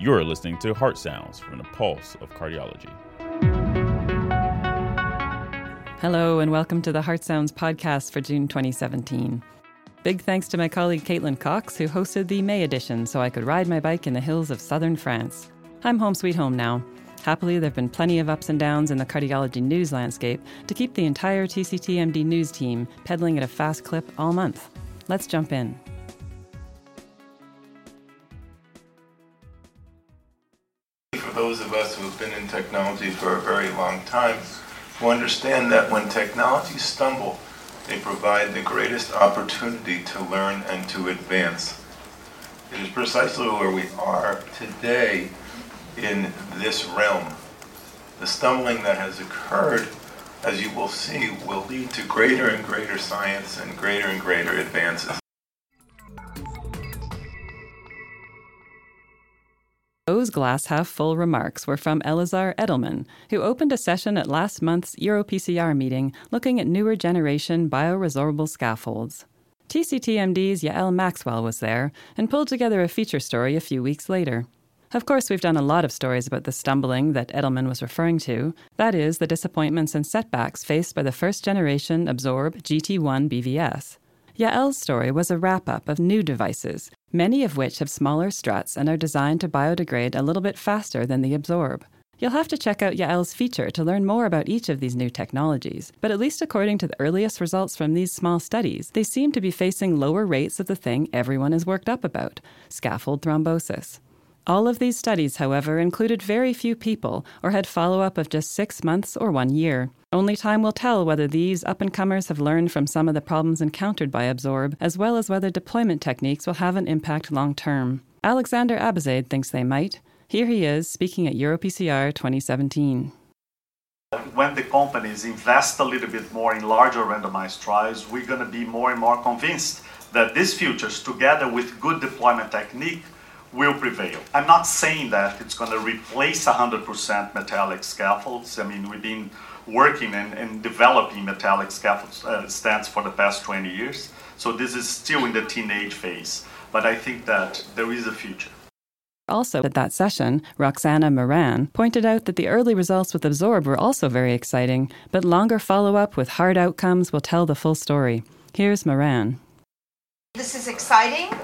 You're listening to Heart Sounds from the Pulse of Cardiology. Hello, and welcome to the Heart Sounds podcast for June 2017. Big thanks to my colleague Caitlin Cox, who hosted the May edition so I could ride my bike in the hills of southern France. I'm home sweet home now. Happily, there have been plenty of ups and downs in the cardiology news landscape to keep the entire TCTMD news team pedaling at a fast clip all month. Let's jump in. For those of us who have been in technology for a very long time, who understand that when technologies stumble, they provide the greatest opportunity to learn and to advance. It is precisely where we are today in this realm. The stumbling that has occurred, as you will see, will lead to greater and greater science and greater and greater advances. Those glass half full remarks were from Elazar Edelman, who opened a session at last month's EuroPCR meeting looking at newer generation bioresorbable scaffolds. TCTMD's Yael Maxwell was there and pulled together a feature story a few weeks later. Of course, we've done a lot of stories about the stumbling that Edelman was referring to that is, the disappointments and setbacks faced by the first generation Absorb GT1 BVS. Yael's story was a wrap up of new devices, many of which have smaller struts and are designed to biodegrade a little bit faster than the Absorb. You'll have to check out Yael's feature to learn more about each of these new technologies, but at least according to the earliest results from these small studies, they seem to be facing lower rates of the thing everyone is worked up about scaffold thrombosis. All of these studies, however, included very few people or had follow up of just six months or one year. Only time will tell whether these up and comers have learned from some of the problems encountered by Absorb, as well as whether deployment techniques will have an impact long term. Alexander Abizaid thinks they might. Here he is speaking at EuroPCR 2017. When the companies invest a little bit more in larger randomized trials, we're going to be more and more convinced that these futures, together with good deployment technique, will prevail. I'm not saying that it's going to replace 100% metallic scaffolds. I mean, we've been working and, and developing metallic scaffold uh, stents for the past 20 years. So this is still in the teenage phase. But I think that there is a future. Also, at that session, Roxana Mehran pointed out that the early results with Absorb were also very exciting, but longer follow up with hard outcomes will tell the full story. Here's Mehran. This is exciting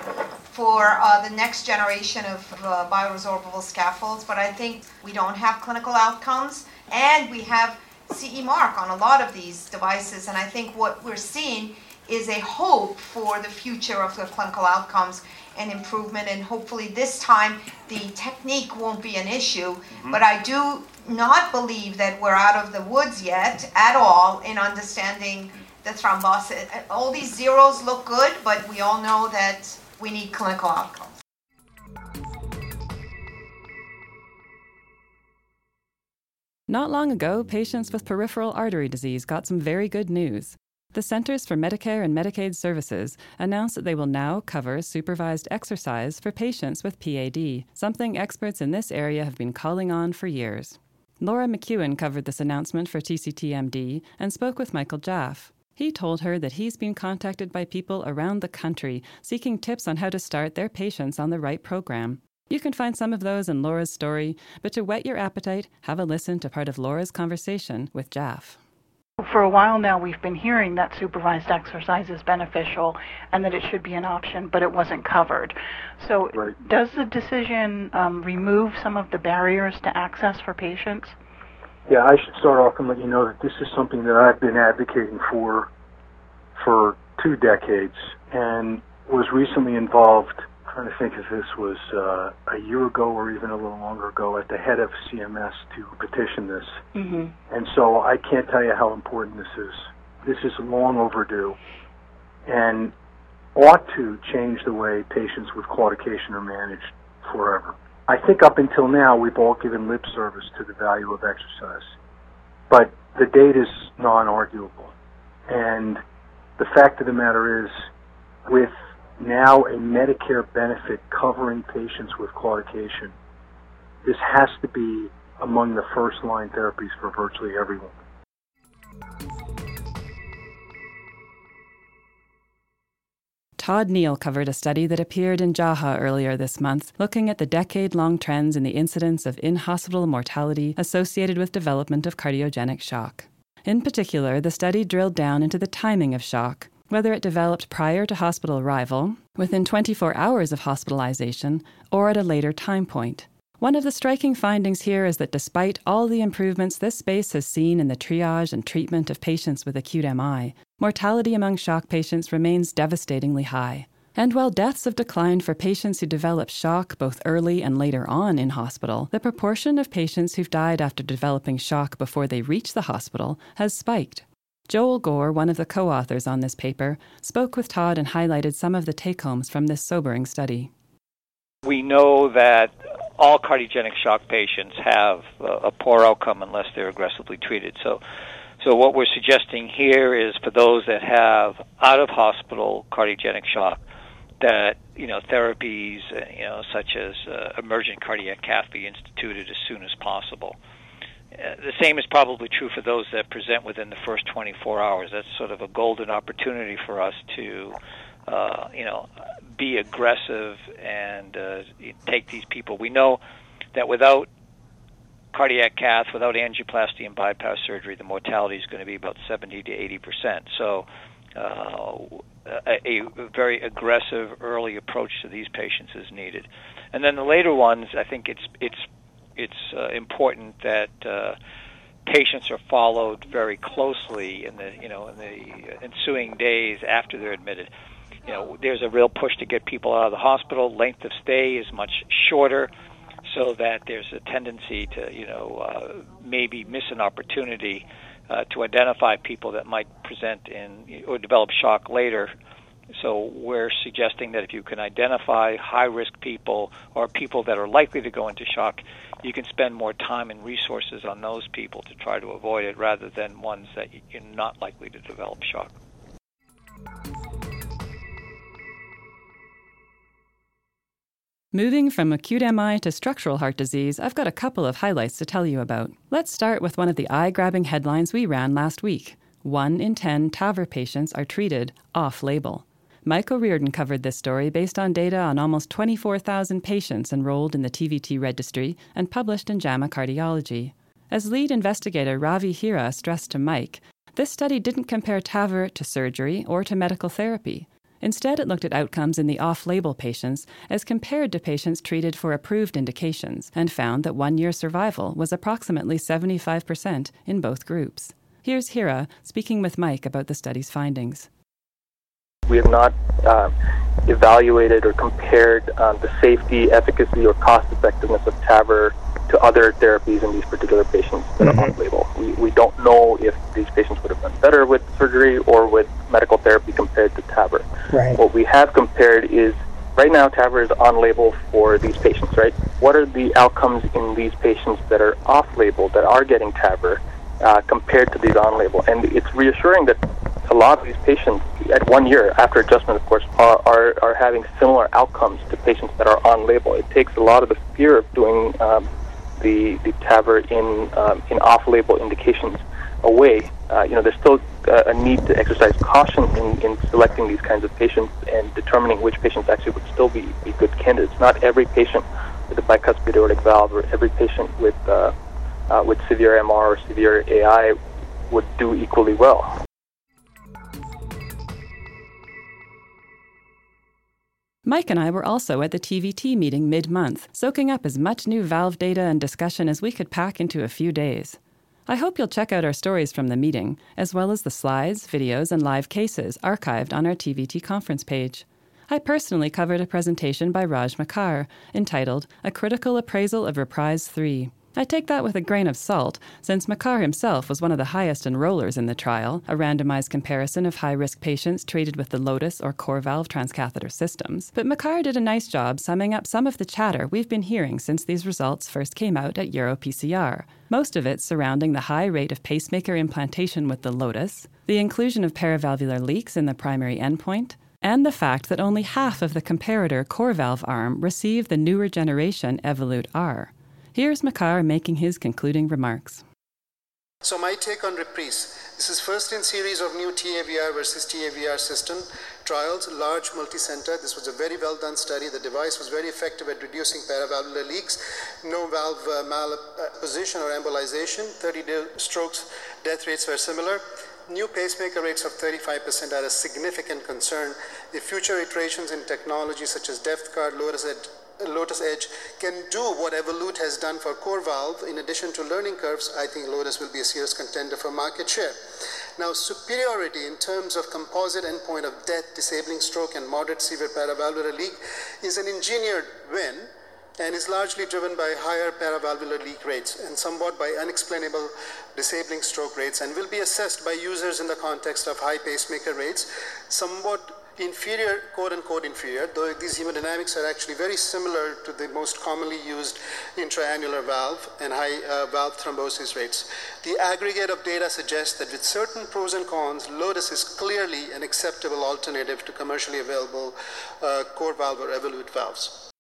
for uh, the next generation of uh, bioresorbable scaffolds, but I think we don't have clinical outcomes and we have CE mark on a lot of these devices. And I think what we're seeing is a hope for the future of the clinical outcomes and improvement. And hopefully, this time the technique won't be an issue. Mm-hmm. But I do not believe that we're out of the woods yet at all in understanding the thrombosis. All these zeros look good, but we all know that we need clinical outcomes. Not long ago, patients with peripheral artery disease got some very good news. The Centers for Medicare and Medicaid Services announced that they will now cover supervised exercise for patients with PAD, something experts in this area have been calling on for years. Laura McEwen covered this announcement for TCTMD and spoke with Michael Jaff. He told her that he's been contacted by people around the country seeking tips on how to start their patients on the right program. You can find some of those in Laura's story, but to whet your appetite, have a listen to part of Laura's conversation with Jaff. For a while now, we've been hearing that supervised exercise is beneficial and that it should be an option, but it wasn't covered. So, right. does the decision um, remove some of the barriers to access for patients? Yeah, I should start off and let you know that this is something that I've been advocating for for two decades and was recently involved. Trying to think if this was uh, a year ago or even a little longer ago at the head of CMS to petition this. Mm-hmm. And so I can't tell you how important this is. This is long overdue and ought to change the way patients with claudication are managed forever. I think up until now we've all given lip service to the value of exercise, but the data is non-arguable, and the fact of the matter is, with now a Medicare benefit covering patients with claudication, this has to be among the first line therapies for virtually everyone. Todd Neale covered a study that appeared in JAHA earlier this month, looking at the decade long trends in the incidence of in hospital mortality associated with development of cardiogenic shock. In particular, the study drilled down into the timing of shock, whether it developed prior to hospital arrival, within 24 hours of hospitalization, or at a later time point. One of the striking findings here is that despite all the improvements this space has seen in the triage and treatment of patients with acute MI, mortality among shock patients remains devastatingly high. And while deaths have declined for patients who develop shock both early and later on in hospital, the proportion of patients who've died after developing shock before they reach the hospital has spiked. Joel Gore, one of the co authors on this paper, spoke with Todd and highlighted some of the take homes from this sobering study. We know that all cardiogenic shock patients have a poor outcome unless they're aggressively treated. So, so what we're suggesting here is for those that have out of hospital cardiogenic shock, that you know therapies, uh, you know such as uh, emergent cardiac cath be instituted as soon as possible. Uh, the same is probably true for those that present within the first 24 hours. That's sort of a golden opportunity for us to, uh, you know, be aggressive and uh, take these people. We know that without cardiac cath, without angioplasty and bypass surgery, the mortality is going to be about 70 to 80 percent. So, uh, a, a very aggressive early approach to these patients is needed. And then the later ones, I think it's it's it's uh, important that uh, patients are followed very closely in the you know in the ensuing days after they're admitted you know, there's a real push to get people out of the hospital. Length of stay is much shorter, so that there's a tendency to, you know, uh, maybe miss an opportunity uh, to identify people that might present in or develop shock later. So we're suggesting that if you can identify high-risk people or people that are likely to go into shock, you can spend more time and resources on those people to try to avoid it rather than ones that you're not likely to develop shock. Moving from acute MI to structural heart disease, I've got a couple of highlights to tell you about. Let's start with one of the eye grabbing headlines we ran last week. One in 10 TAVR patients are treated off label. Michael O'Riordan covered this story based on data on almost 24,000 patients enrolled in the TVT registry and published in JAMA Cardiology. As lead investigator Ravi Hira stressed to Mike, this study didn't compare TAVR to surgery or to medical therapy. Instead, it looked at outcomes in the off label patients as compared to patients treated for approved indications and found that one year survival was approximately 75% in both groups. Here's Hira speaking with Mike about the study's findings. We have not uh, evaluated or compared uh, the safety, efficacy, or cost effectiveness of TAVR to other therapies in these particular patients that mm-hmm. are off label. We, we don't know if these patients would have done better with surgery or with medical therapy compared to TAVR. Right. What we have compared is right now TAVR is on label for these patients, right? What are the outcomes in these patients that are off label that are getting TAVR uh, compared to these on label? And it's reassuring that a lot of these patients at one year after adjustment, of course, are, are, are having similar outcomes to patients that are on label. It takes a lot of the fear of doing um, the, the TAVR in, um, in off-label indications away. Uh, you know, there's still uh, a need to exercise caution in, in selecting these kinds of patients and determining which patients actually would still be, be good candidates. Not every patient with a bicuspid aortic valve or every patient with, uh, uh with severe MR or severe AI would do equally well. Mike and I were also at the TVT meeting mid month, soaking up as much new valve data and discussion as we could pack into a few days. I hope you'll check out our stories from the meeting, as well as the slides, videos, and live cases archived on our TVT conference page. I personally covered a presentation by Raj Makkar entitled A Critical Appraisal of Reprise 3. I take that with a grain of salt, since Makkar himself was one of the highest enrollers in the trial, a randomized comparison of high risk patients treated with the Lotus or CoreValve transcatheter systems. But Makkar did a nice job summing up some of the chatter we've been hearing since these results first came out at EuroPCR. Most of it surrounding the high rate of pacemaker implantation with the Lotus, the inclusion of paravalvular leaks in the primary endpoint, and the fact that only half of the comparator CoreValve arm received the newer generation Evolut R. Here's Makkar making his concluding remarks. So my take on Reprise. This is first in series of new TAVR versus TAVR system. trials, large multi-center. This was a very well done study. The device was very effective at reducing paravalvular leaks, no valve uh, malposition or embolization. 30-day strokes death rates were similar. New pacemaker rates of 35% are a significant concern. If future iterations in technology such as DepthGuard, Lotus Edge, Lotus Edge can do what Evolut has done for CoreValve, in addition to learning curves, I think Lotus will be a serious contender for market share. Now, superiority in terms of composite endpoint of death, disabling stroke, and moderate severe paravalvular leak is an engineered win and is largely driven by higher paravalvular leak rates and somewhat by unexplainable disabling stroke rates and will be assessed by users in the context of high pacemaker rates, somewhat inferior, quote unquote inferior, though these hemodynamics are actually very similar to the most commonly used intraannular valve and high uh, valve thrombosis rates. The aggregate of data suggests that with certain pros and cons, Lotus is clearly an acceptable alternative to commercially available uh, CoreValve or Evolut valves.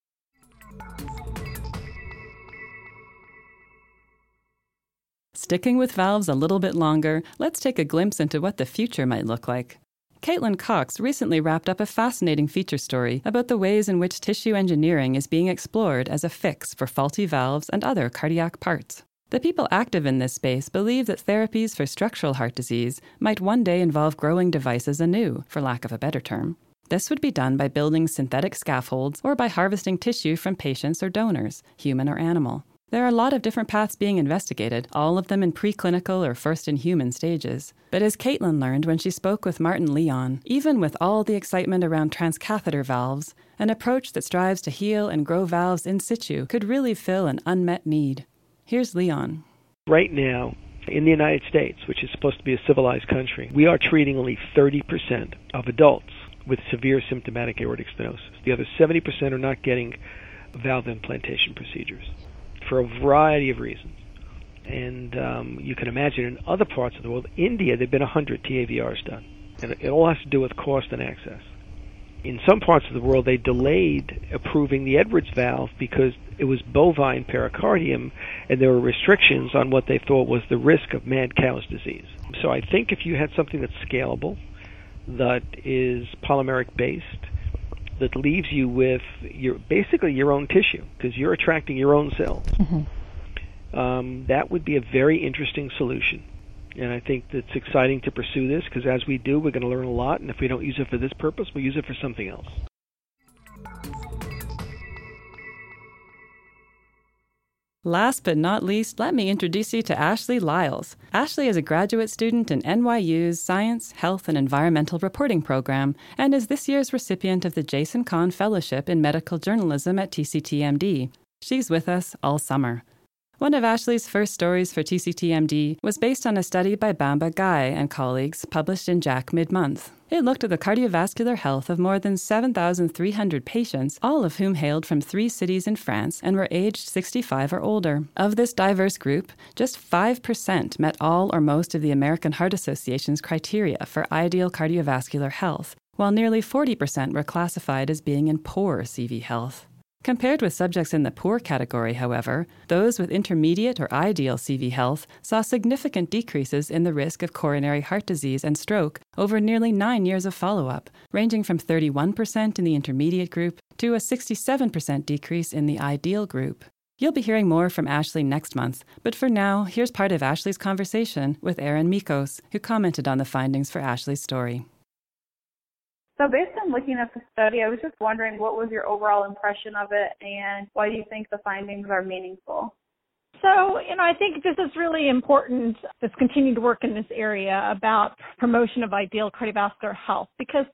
Sticking with valves a little bit longer, let's take a glimpse into what the future might look like. Caitlin Cox recently wrapped up a fascinating feature story about the ways in which tissue engineering is being explored as a fix for faulty valves and other cardiac parts. The people active in this space believe that therapies for structural heart disease might one day involve growing devices anew, for lack of a better term. This would be done by building synthetic scaffolds or by harvesting tissue from patients or donors, human or animal. There are a lot of different paths being investigated, all of them in preclinical or first in human stages. But as Caitlin learned when she spoke with Martin Leon, even with all the excitement around transcatheter valves, an approach that strives to heal and grow valves in situ could really fill an unmet need. Here's Leon. Right now, in the United States, which is supposed to be a civilized country, we are treating only 30% of adults with severe symptomatic aortic stenosis. The other 70% are not getting valve implantation procedures for a variety of reasons. And um, you can imagine in other parts of the world, India, there have been 100 TAVRs done. And it all has to do with cost and access. In some parts of the world, they delayed approving the Edwards valve because it was bovine pericardium, and there were restrictions on what they thought was the risk of mad cow's disease. So I think if you had something that's scalable, that is polymeric based, that leaves you with your basically your own tissue because you're attracting your own cells. Mm-hmm. Um, that would be a very interesting solution, and I think it's exciting to pursue this because as we do, we're going to learn a lot. And if we don't use it for this purpose, we'll use it for something else. Last but not least, let me introduce you to Ashley Lyles. Ashley is a graduate student in NYU's Science, Health, and Environmental Reporting program and is this year's recipient of the Jason Kahn Fellowship in Medical Journalism at TCTMD. She's with us all summer. One of Ashley's first stories for TCTMD was based on a study by Bamba Gaye and colleagues published in JACC mid month. It looked at the cardiovascular health of more than 7,300 patients, all of whom hailed from three cities in France and were aged 65 or older. Of this diverse group, just 5% met all or most of the American Heart Association's criteria for ideal cardiovascular health, while nearly 40% were classified as being in poor CV health. Compared with subjects in the poor category, however, those with intermediate or ideal CV health saw significant decreases in the risk of coronary heart disease and stroke over nearly nine years of follow up, ranging from 31% in the intermediate group to a 67% decrease in the ideal group. You'll be hearing more from Ashley next month, but for now, here's part of Ashley's conversation with Erin Michos, who commented on the findings for Ashley's story. So based on looking at the study, I was just wondering what was your overall impression of it and why do you think the findings are meaningful? So, you know, I think this is really important this continue to work in this area about promotion of ideal cardiovascular health because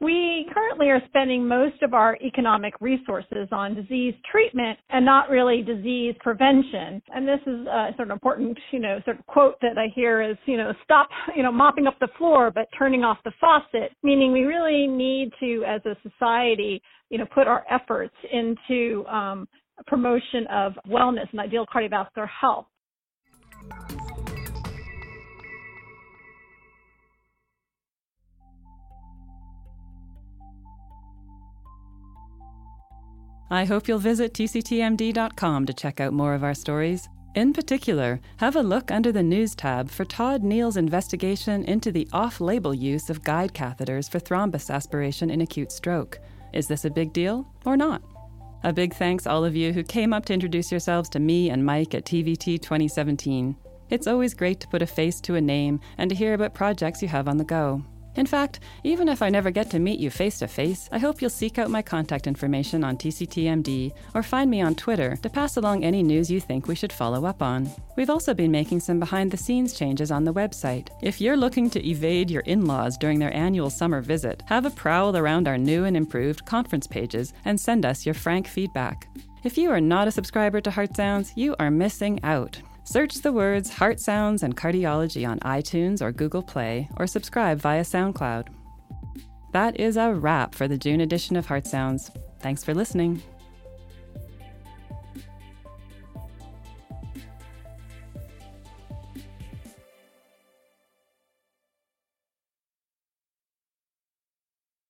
we currently are spending most of our economic resources on disease treatment and not really disease prevention. And this is a sort of important, you know, sort of quote that I hear is, you know, stop, you know, mopping up the floor, but turning off the faucet, meaning we really need to, as a society, you know, put our efforts into um, promotion of wellness and ideal cardiovascular health. I hope you'll visit tctmd.com to check out more of our stories. In particular, have a look under the News tab for Todd Neale's investigation into the off label use of guide catheters for thrombus aspiration in acute stroke. Is this a big deal or not? A big thanks, all of you who came up to introduce yourselves to me and Mike at TVT 2017. It's always great to put a face to a name and to hear about projects you have on the go. In fact, even if I never get to meet you face to face, I hope you'll seek out my contact information on TCTMD or find me on Twitter to pass along any news you think we should follow up on. We've also been making some behind the scenes changes on the website. If you're looking to evade your in laws during their annual summer visit, have a prowl around our new and improved conference pages and send us your frank feedback. If you are not a subscriber to Heart Sounds, you are missing out. Search the words Heart Sounds and Cardiology on iTunes or Google Play, or subscribe via SoundCloud. That is a wrap for the June edition of Heart Sounds. Thanks for listening.